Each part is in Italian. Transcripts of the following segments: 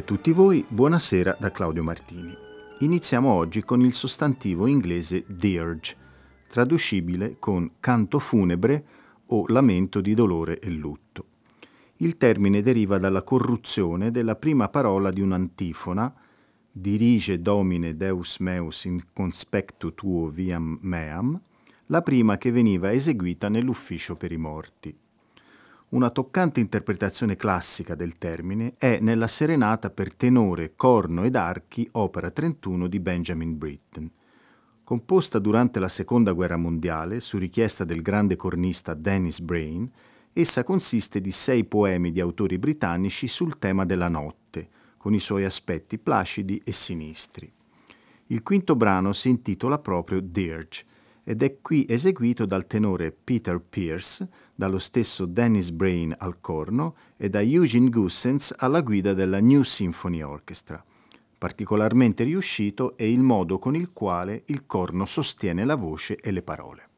E tutti voi, buonasera da Claudio Martini. Iniziamo oggi con il sostantivo inglese dirge, traducibile con canto funebre o lamento di dolore e lutto. Il termine deriva dalla corruzione della prima parola di un'antifona dirige domine deus meus in conspectu tuo viam meam, la prima che veniva eseguita nell'ufficio per i morti. Una toccante interpretazione classica del termine è nella serenata per tenore, corno ed archi, opera 31 di Benjamin Britten. Composta durante la Seconda Guerra Mondiale su richiesta del grande cornista Dennis Brain, essa consiste di sei poemi di autori britannici sul tema della notte, con i suoi aspetti placidi e sinistri. Il quinto brano si intitola proprio Dirge ed è qui eseguito dal tenore Peter Pierce, dallo stesso Dennis Brain al corno e da Eugene Gussens alla guida della New Symphony Orchestra. Particolarmente riuscito è il modo con il quale il corno sostiene la voce e le parole.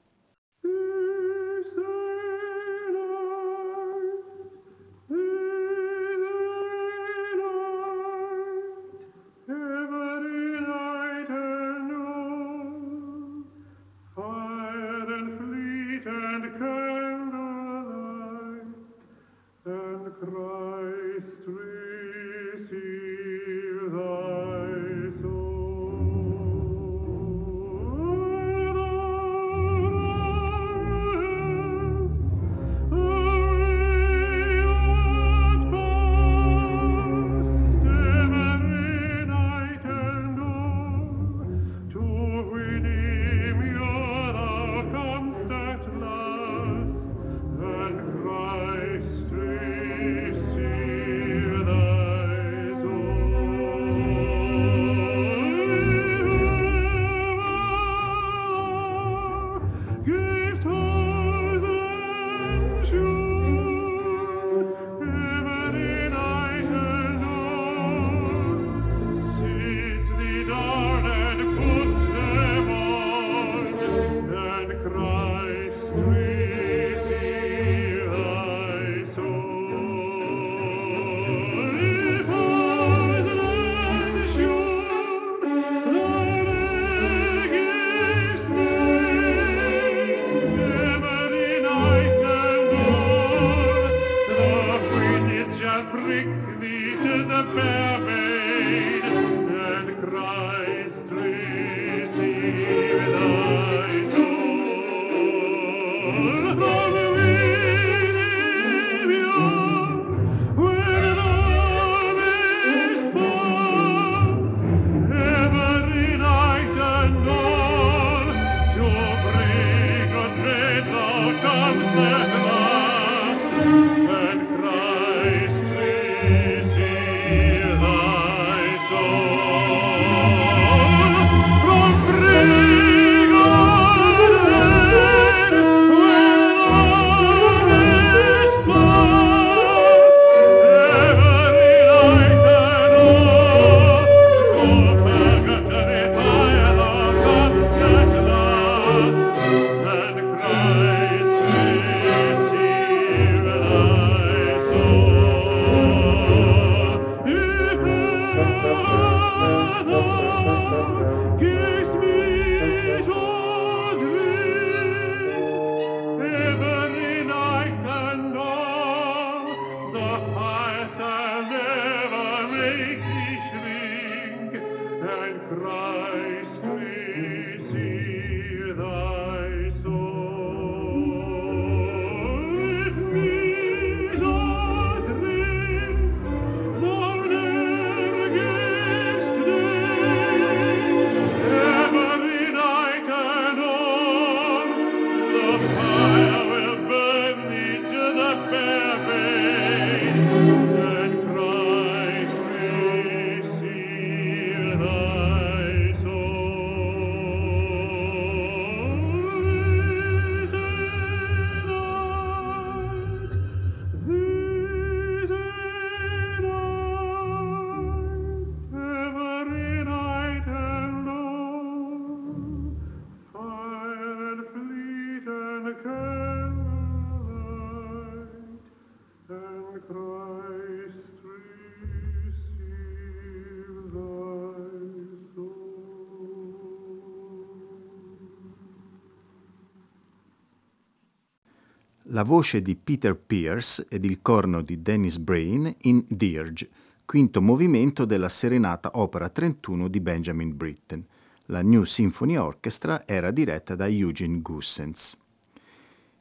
La voce di Peter Pierce ed il corno di Dennis Brain in Dirge, quinto movimento della serenata opera 31 di Benjamin Britten. La New Symphony Orchestra era diretta da Eugene Gussens.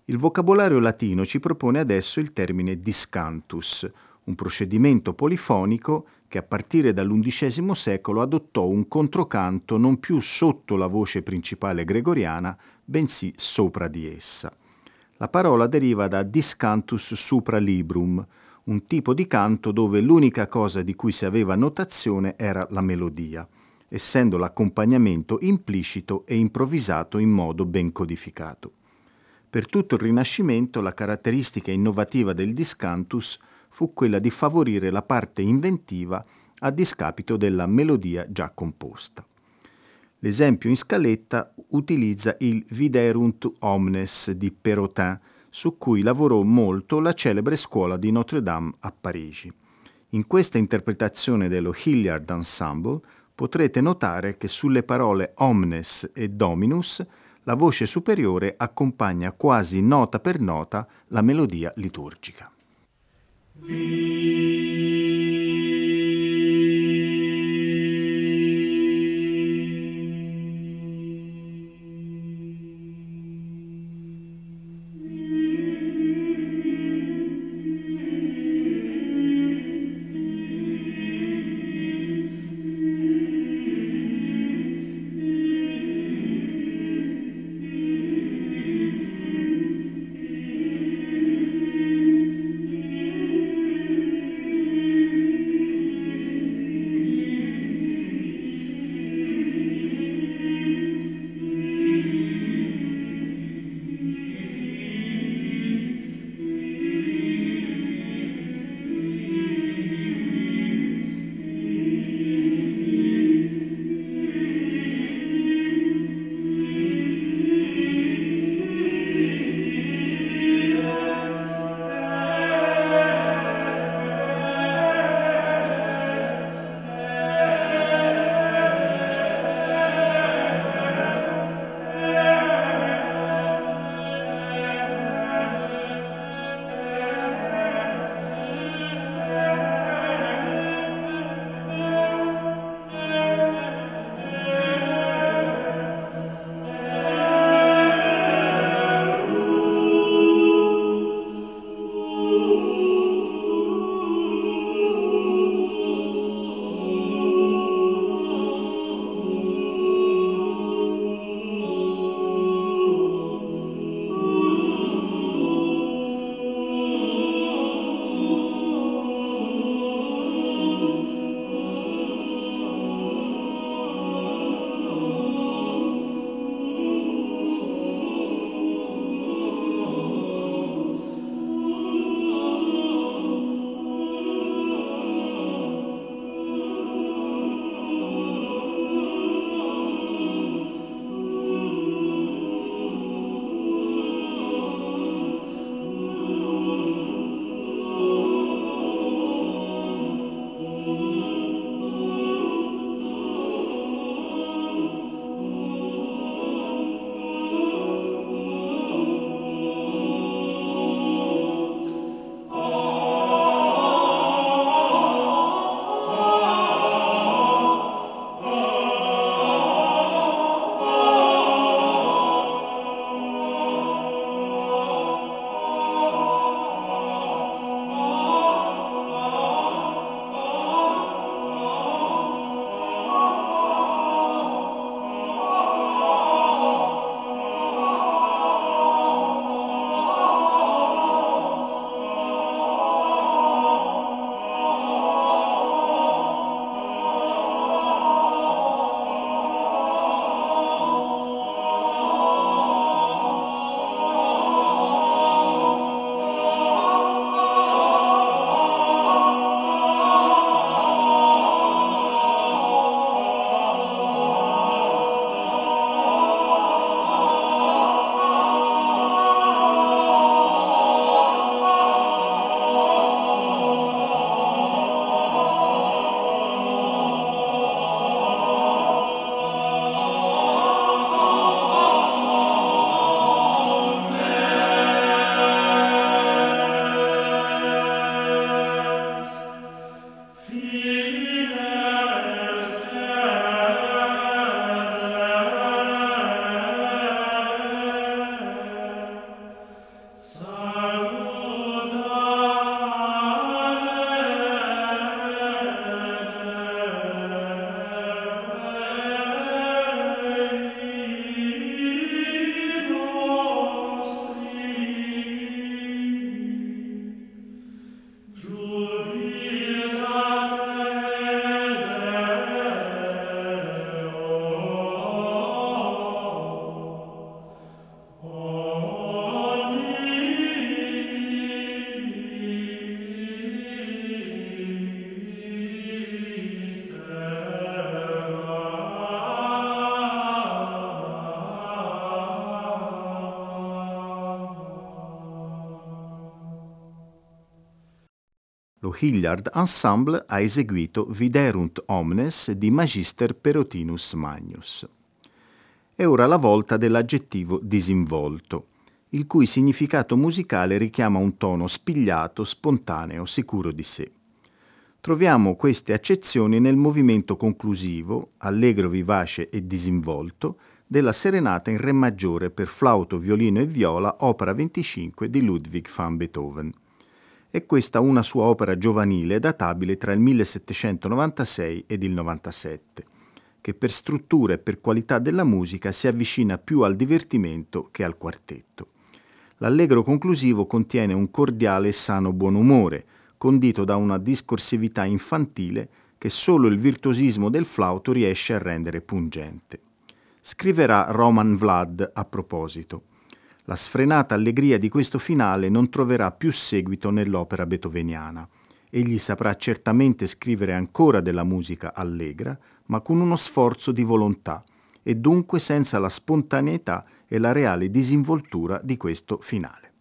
Il vocabolario latino ci propone adesso il termine discantus, un procedimento polifonico che a partire dall'undicesimo secolo adottò un controcanto non più sotto la voce principale gregoriana, bensì sopra di essa. La parola deriva da discantus supra librum, un tipo di canto dove l'unica cosa di cui si aveva notazione era la melodia, essendo l'accompagnamento implicito e improvvisato in modo ben codificato. Per tutto il Rinascimento la caratteristica innovativa del discantus fu quella di favorire la parte inventiva a discapito della melodia già composta. L'esempio in scaletta utilizza il Viderunt Omnes di Perrotin, su cui lavorò molto la celebre scuola di Notre Dame a Parigi. In questa interpretazione dello Hilliard Ensemble potrete notare che sulle parole omnes e dominus la voce superiore accompagna quasi nota per nota la melodia liturgica. Thank Hilliard Ensemble ha eseguito Viderunt Omnes di Magister Perotinus Magnus. È ora la volta dell'aggettivo disinvolto, il cui significato musicale richiama un tono spigliato, spontaneo, sicuro di sé. Troviamo queste accezioni nel movimento conclusivo, allegro, vivace e disinvolto, della serenata in Re maggiore per flauto, violino e viola, opera 25 di Ludwig van Beethoven. È questa una sua opera giovanile databile tra il 1796 ed il 97, che per struttura e per qualità della musica si avvicina più al divertimento che al quartetto. L'allegro conclusivo contiene un cordiale e sano buon umore, condito da una discorsività infantile che solo il virtuosismo del flauto riesce a rendere pungente. Scriverà Roman Vlad a proposito. La sfrenata allegria di questo finale non troverà più seguito nell'opera beethoveniana. Egli saprà certamente scrivere ancora della musica allegra, ma con uno sforzo di volontà, e dunque senza la spontaneità e la reale disinvoltura di questo finale.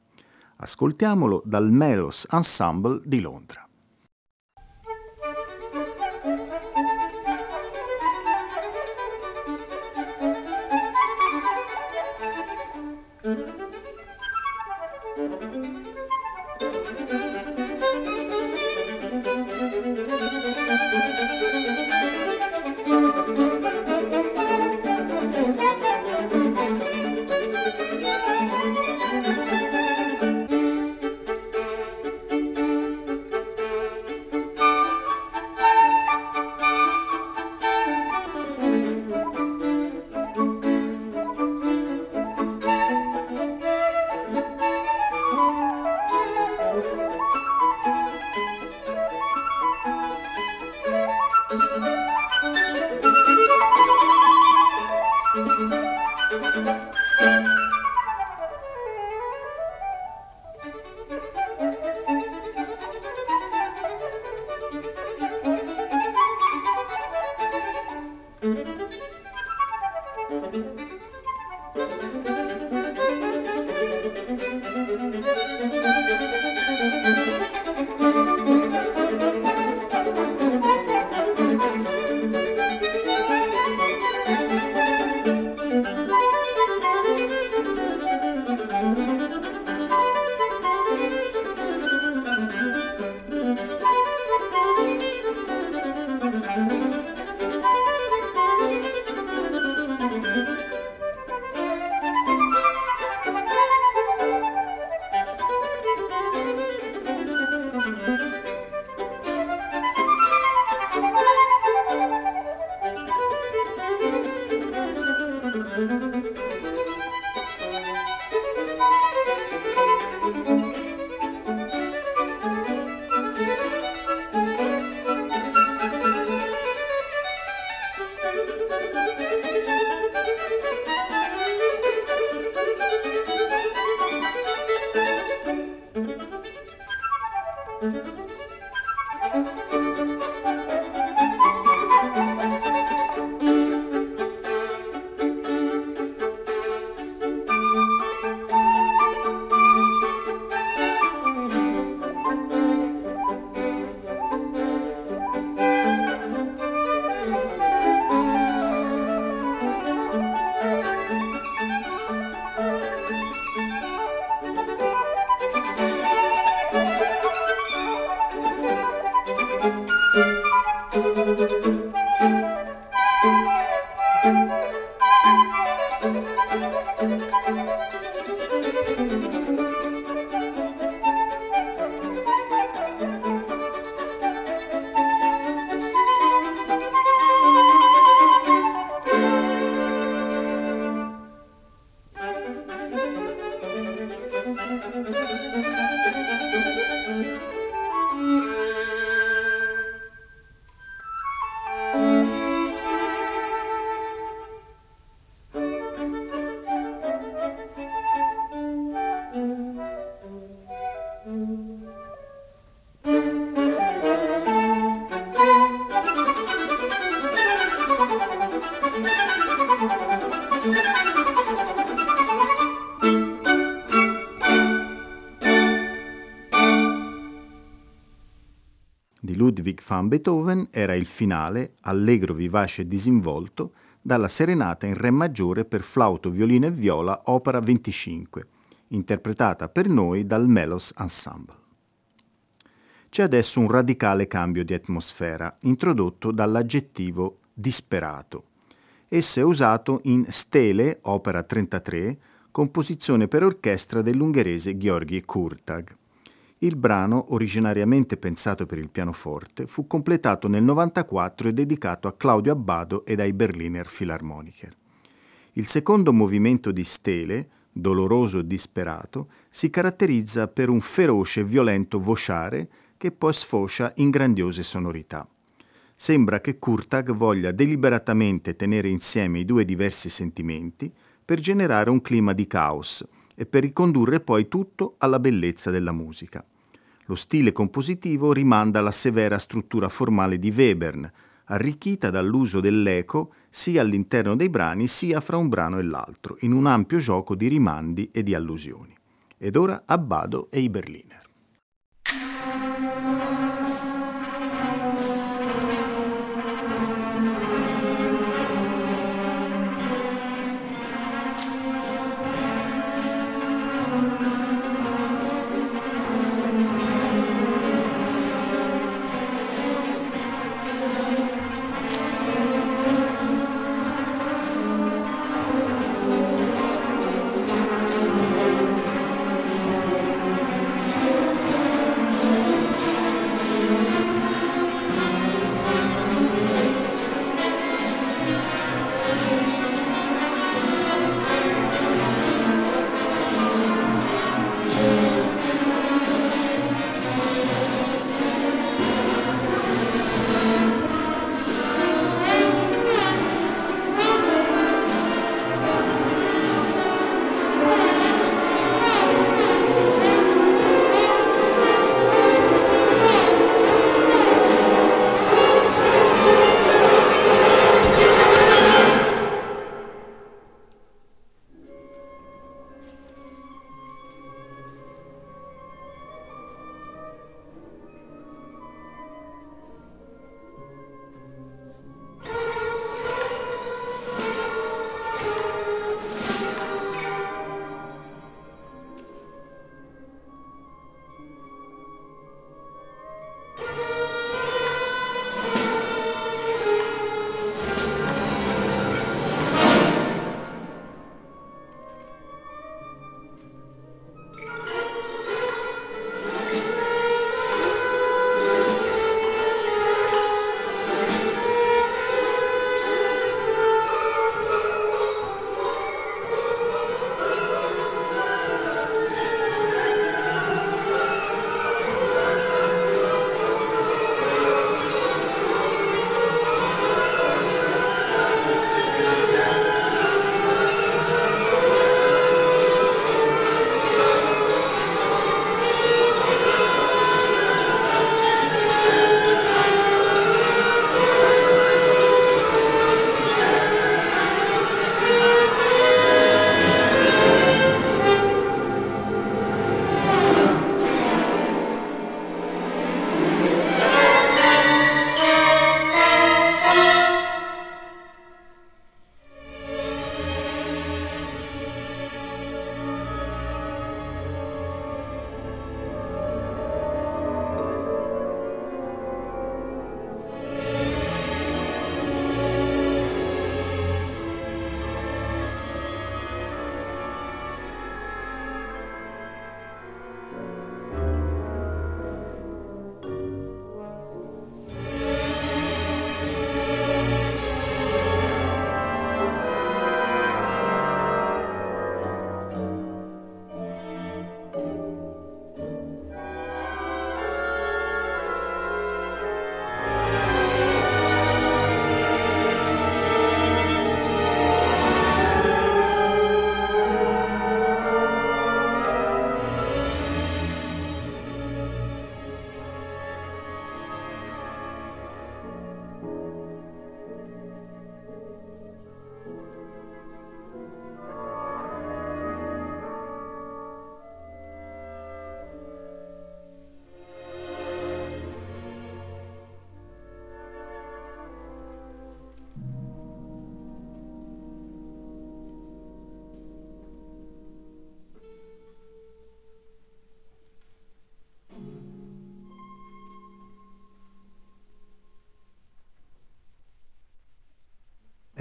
Ascoltiamolo dal Melos Ensemble di Londra. Van Beethoven era il finale, allegro, vivace e disinvolto, dalla serenata in Re maggiore per flauto, violino e viola, opera 25, interpretata per noi dal Melos Ensemble. C'è adesso un radicale cambio di atmosfera, introdotto dall'aggettivo disperato. Esso è usato in Stele, opera 33, composizione per orchestra dell'ungherese Gheorghi Kurtag. Il brano, originariamente pensato per il pianoforte, fu completato nel 94 e dedicato a Claudio Abbado ed ai Berliner Philharmoniker. Il secondo movimento di Stele, doloroso e disperato, si caratterizza per un feroce e violento vociare che poi sfocia in grandiose sonorità. Sembra che Kurtag voglia deliberatamente tenere insieme i due diversi sentimenti per generare un clima di caos, e per ricondurre poi tutto alla bellezza della musica. Lo stile compositivo rimanda alla severa struttura formale di Webern, arricchita dall'uso dell'eco sia all'interno dei brani sia fra un brano e l'altro, in un ampio gioco di rimandi e di allusioni. Ed ora Abbado e i Berliner.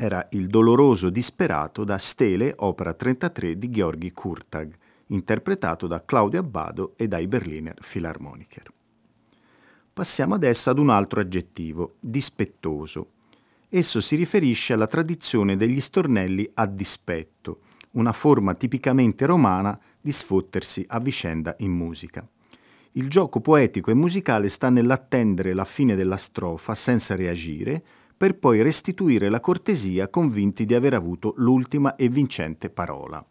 Era il doloroso disperato da Stele, opera 33 di Gheorghi Kurtag, interpretato da Claudio Abbado e dai Berliner Philharmoniker. Passiamo adesso ad un altro aggettivo, dispettoso. Esso si riferisce alla tradizione degli stornelli a dispetto, una forma tipicamente romana di sfottersi a vicenda in musica. Il gioco poetico e musicale sta nell'attendere la fine della strofa senza reagire, per poi restituire la cortesia convinti di aver avuto l'ultima e vincente parola.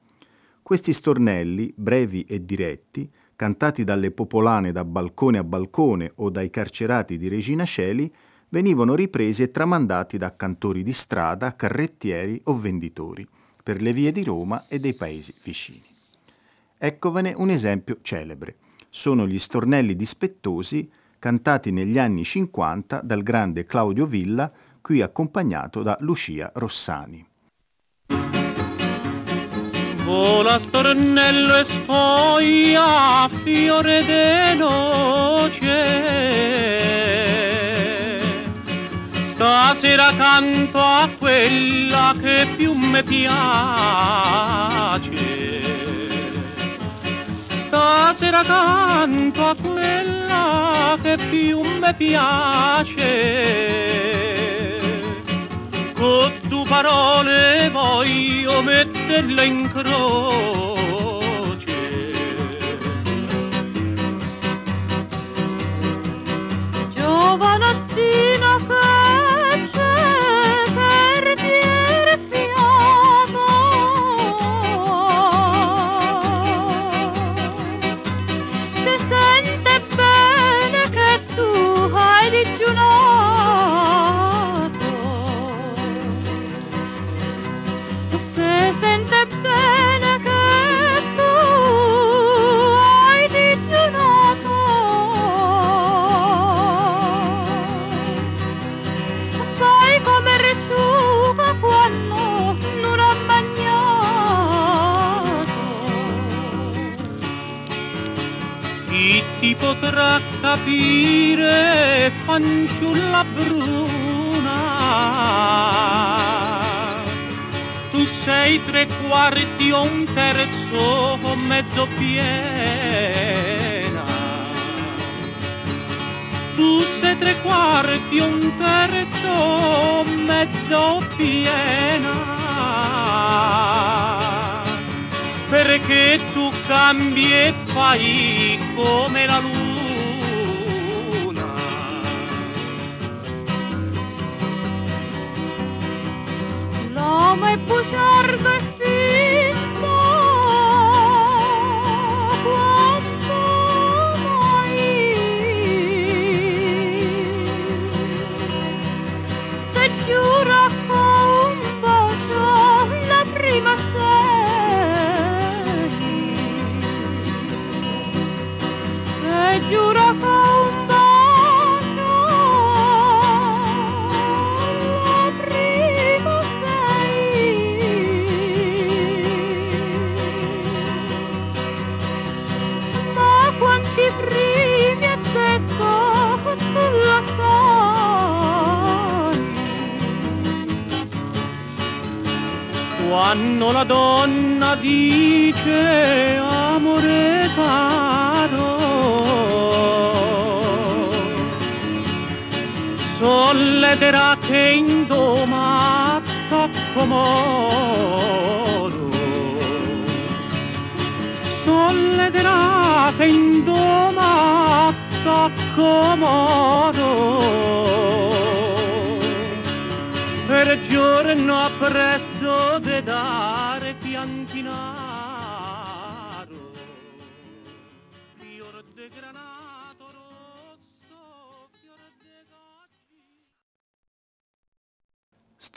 Questi stornelli, brevi e diretti, cantati dalle popolane da balcone a balcone o dai carcerati di Regina Celi, venivano ripresi e tramandati da cantori di strada, carrettieri o venditori, per le vie di Roma e dei paesi vicini. Eccovene un esempio celebre. Sono gli stornelli dispettosi cantati negli anni 50 dal grande Claudio Villa, qui accompagnato da Lucia Rossani. vola stornello e sfoglia fiore de noce. Stasera canto a quella che più mi piace. Stasera canto a quella che più mi piace con tu parole voglio metterla in croce. Giovanottino capire, fanciulla bruna? Tu sei tre quarti o un terzo o mezzo piena. Tu sei tre quarti o un terzo o mezzo piena perché tu cambi e fai come la luna. como el pujardo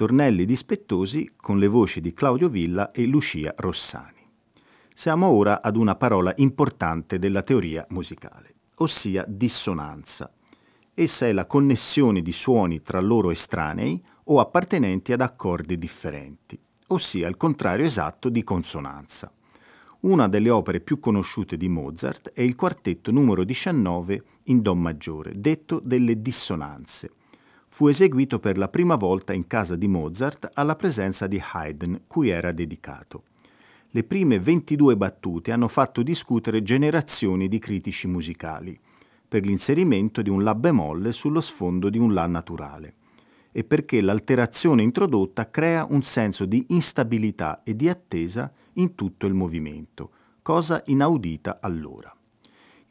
Stornelli dispettosi con le voci di Claudio Villa e Lucia Rossani. Siamo ora ad una parola importante della teoria musicale, ossia dissonanza. Essa è la connessione di suoni tra loro estranei o appartenenti ad accordi differenti, ossia il contrario esatto di consonanza. Una delle opere più conosciute di Mozart è il quartetto numero 19 in Do maggiore, detto delle dissonanze. Fu eseguito per la prima volta in casa di Mozart alla presenza di Haydn, cui era dedicato. Le prime 22 battute hanno fatto discutere generazioni di critici musicali per l'inserimento di un La bemolle sullo sfondo di un La naturale e perché l'alterazione introdotta crea un senso di instabilità e di attesa in tutto il movimento, cosa inaudita allora.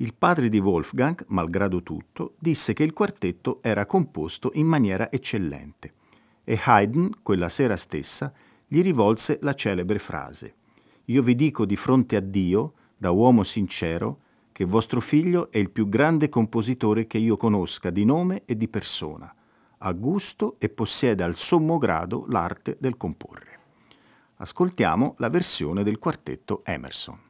Il padre di Wolfgang, malgrado tutto, disse che il quartetto era composto in maniera eccellente e Haydn, quella sera stessa, gli rivolse la celebre frase Io vi dico di fronte a Dio, da uomo sincero, che vostro figlio è il più grande compositore che io conosca di nome e di persona, ha gusto e possiede al sommo grado l'arte del comporre. Ascoltiamo la versione del quartetto Emerson.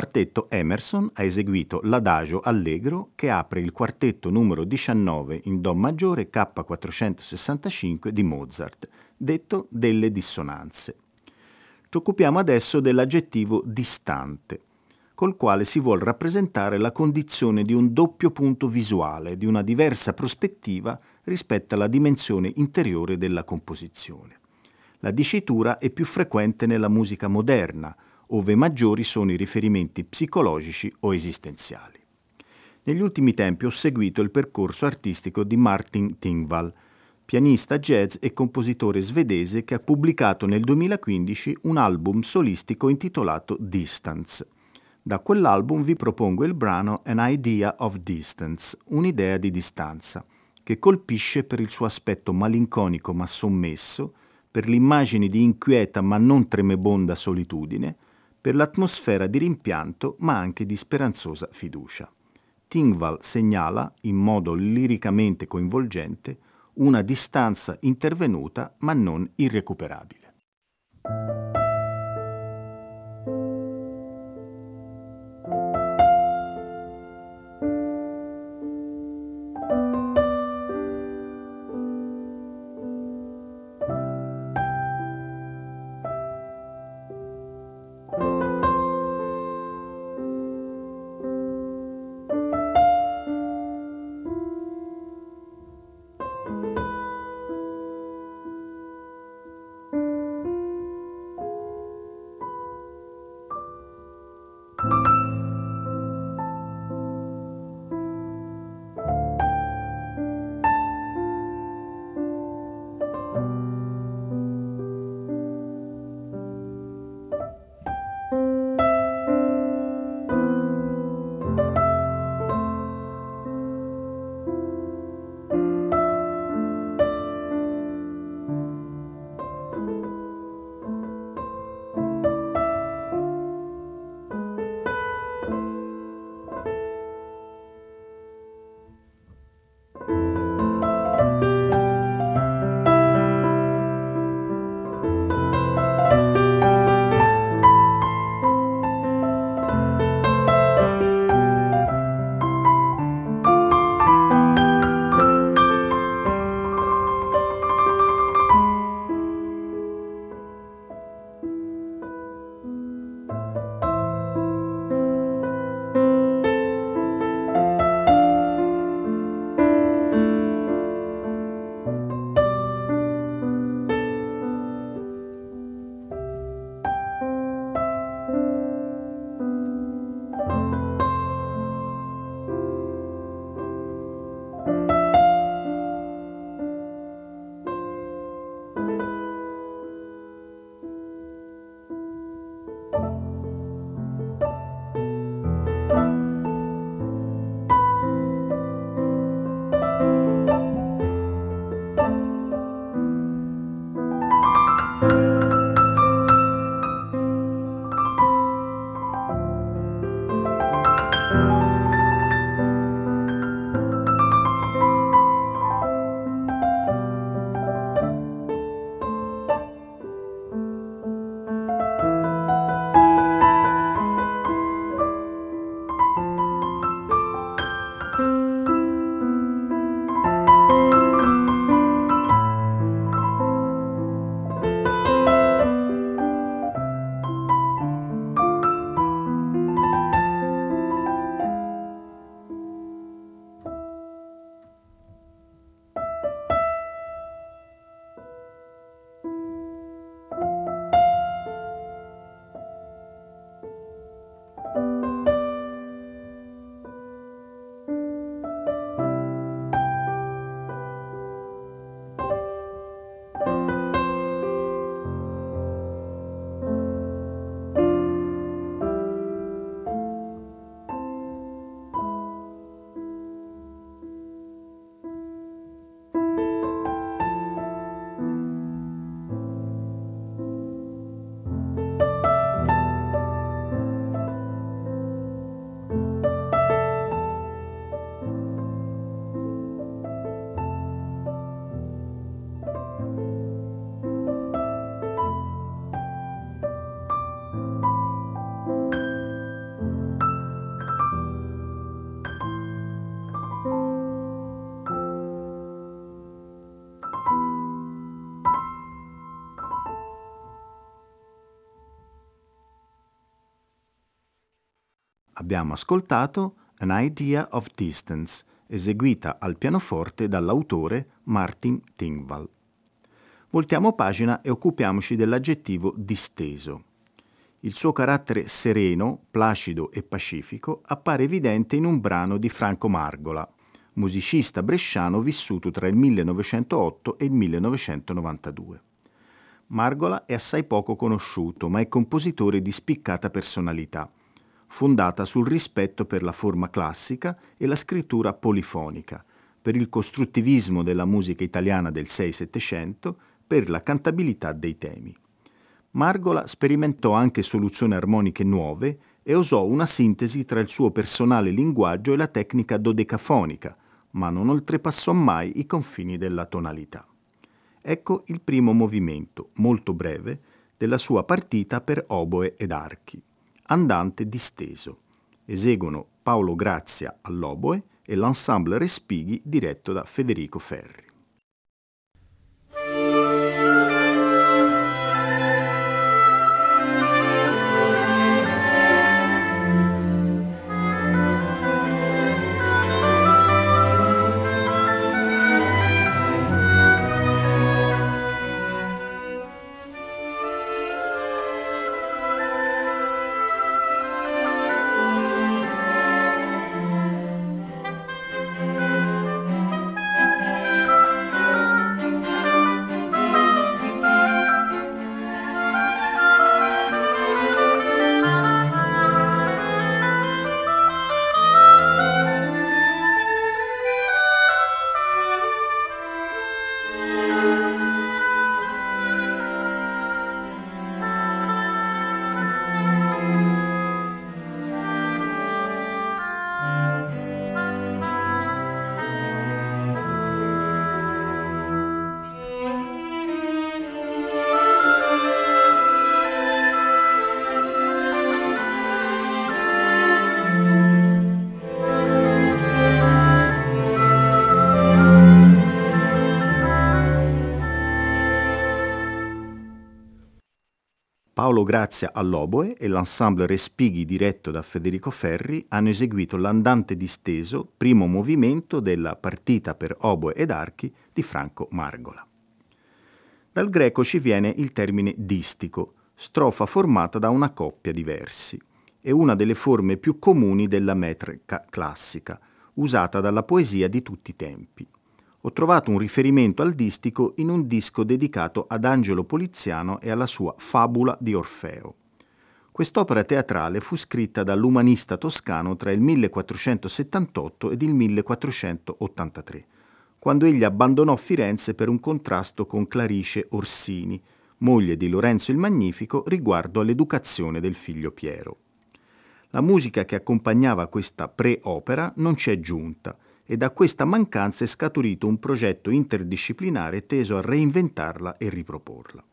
Quartetto Emerson ha eseguito l'Adagio Allegro che apre il quartetto numero 19 in Do maggiore K465 di Mozart, detto delle dissonanze. Ci occupiamo adesso dell'aggettivo distante, col quale si vuol rappresentare la condizione di un doppio punto visuale, di una diversa prospettiva rispetto alla dimensione interiore della composizione. La dicitura è più frequente nella musica moderna, ove maggiori sono i riferimenti psicologici o esistenziali. Negli ultimi tempi ho seguito il percorso artistico di Martin Tingvall, pianista jazz e compositore svedese che ha pubblicato nel 2015 un album solistico intitolato Distance. Da quell'album vi propongo il brano An Idea of Distance, un'idea di distanza, che colpisce per il suo aspetto malinconico ma sommesso, per l'immagine di inquieta ma non tremebonda solitudine, per l'atmosfera di rimpianto ma anche di speranzosa fiducia. Tingval segnala, in modo liricamente coinvolgente, una distanza intervenuta ma non irrecuperabile. Abbiamo ascoltato An Idea of Distance, eseguita al pianoforte dall'autore Martin Tingval. Voltiamo pagina e occupiamoci dell'aggettivo disteso. Il suo carattere sereno, placido e pacifico appare evidente in un brano di Franco Margola, musicista bresciano vissuto tra il 1908 e il 1992. Margola è assai poco conosciuto, ma è compositore di spiccata personalità fondata sul rispetto per la forma classica e la scrittura polifonica, per il costruttivismo della musica italiana del 6-700, per la cantabilità dei temi. Margola sperimentò anche soluzioni armoniche nuove e osò una sintesi tra il suo personale linguaggio e la tecnica dodecafonica, ma non oltrepassò mai i confini della tonalità. Ecco il primo movimento, molto breve, della sua partita per oboe ed archi, andante disteso. Eseguono Paolo Grazia all'oboe e l'ensemble Respighi diretto da Federico Ferri. Grazia all'oboe e l'ensemble Respighi diretto da Federico Ferri hanno eseguito l'andante disteso, primo movimento della partita per oboe ed archi di Franco Margola. Dal greco ci viene il termine distico, strofa formata da una coppia di versi. È una delle forme più comuni della metrica classica, usata dalla poesia di tutti i tempi ho trovato un riferimento al distico in un disco dedicato ad Angelo Poliziano e alla sua Fabula di Orfeo. Quest'opera teatrale fu scritta dall'umanista toscano tra il 1478 ed il 1483, quando egli abbandonò Firenze per un contrasto con Clarice Orsini, moglie di Lorenzo il Magnifico, riguardo all'educazione del figlio Piero. La musica che accompagnava questa pre-opera non ci è giunta, e da questa mancanza è scaturito un progetto interdisciplinare teso a reinventarla e riproporla.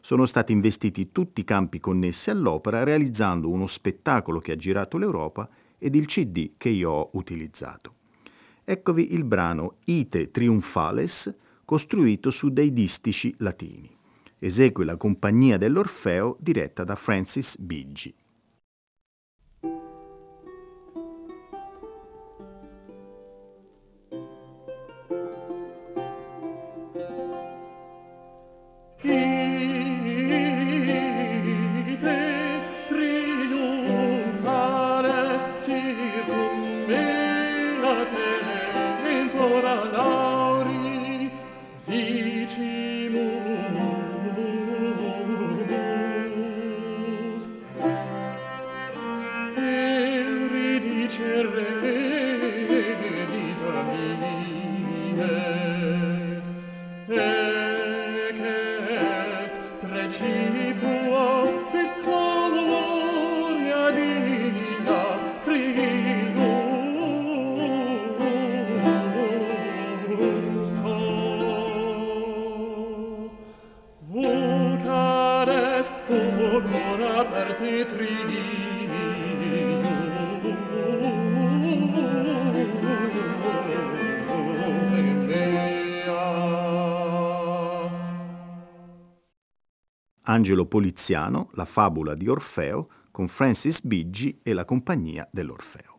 Sono stati investiti tutti i campi connessi all'opera realizzando uno spettacolo che ha girato l'Europa ed il CD che io ho utilizzato. Eccovi il brano Ite Triumphales costruito su dei distici latini. Esegue la compagnia dell'Orfeo diretta da Francis Biggi. Angelo Poliziano, La fabula di Orfeo, con Francis Biggi e la compagnia dell'Orfeo.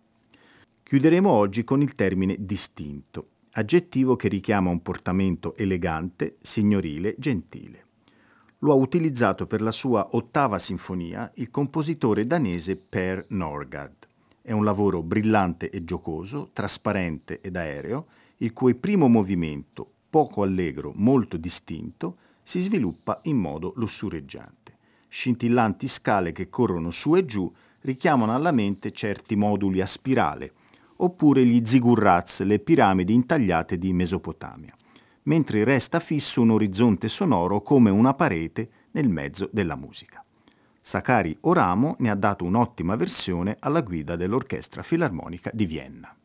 Chiuderemo oggi con il termine distinto, aggettivo che richiama un portamento elegante, signorile, gentile. Lo ha utilizzato per la sua ottava sinfonia il compositore danese Per Norgard. È un lavoro brillante e giocoso, trasparente ed aereo, il cui primo movimento, poco allegro, molto distinto, si sviluppa in modo lussureggiante. Scintillanti scale che corrono su e giù richiamano alla mente certi moduli a spirale, oppure gli zigurraz, le piramidi intagliate di Mesopotamia, mentre resta fisso un orizzonte sonoro come una parete nel mezzo della musica. Sakari Oramo ne ha dato un'ottima versione alla guida dell'Orchestra Filarmonica di Vienna.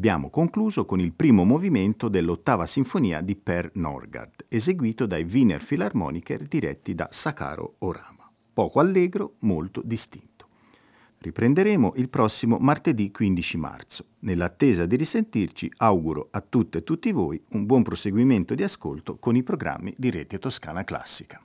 Abbiamo concluso con il primo movimento dell'ottava sinfonia di Per Norgard, eseguito dai Wiener Philharmoniker diretti da Sakaro Orama. Poco allegro, molto distinto. Riprenderemo il prossimo martedì 15 marzo. Nell'attesa di risentirci, auguro a tutte e tutti voi un buon proseguimento di ascolto con i programmi di Rete Toscana Classica.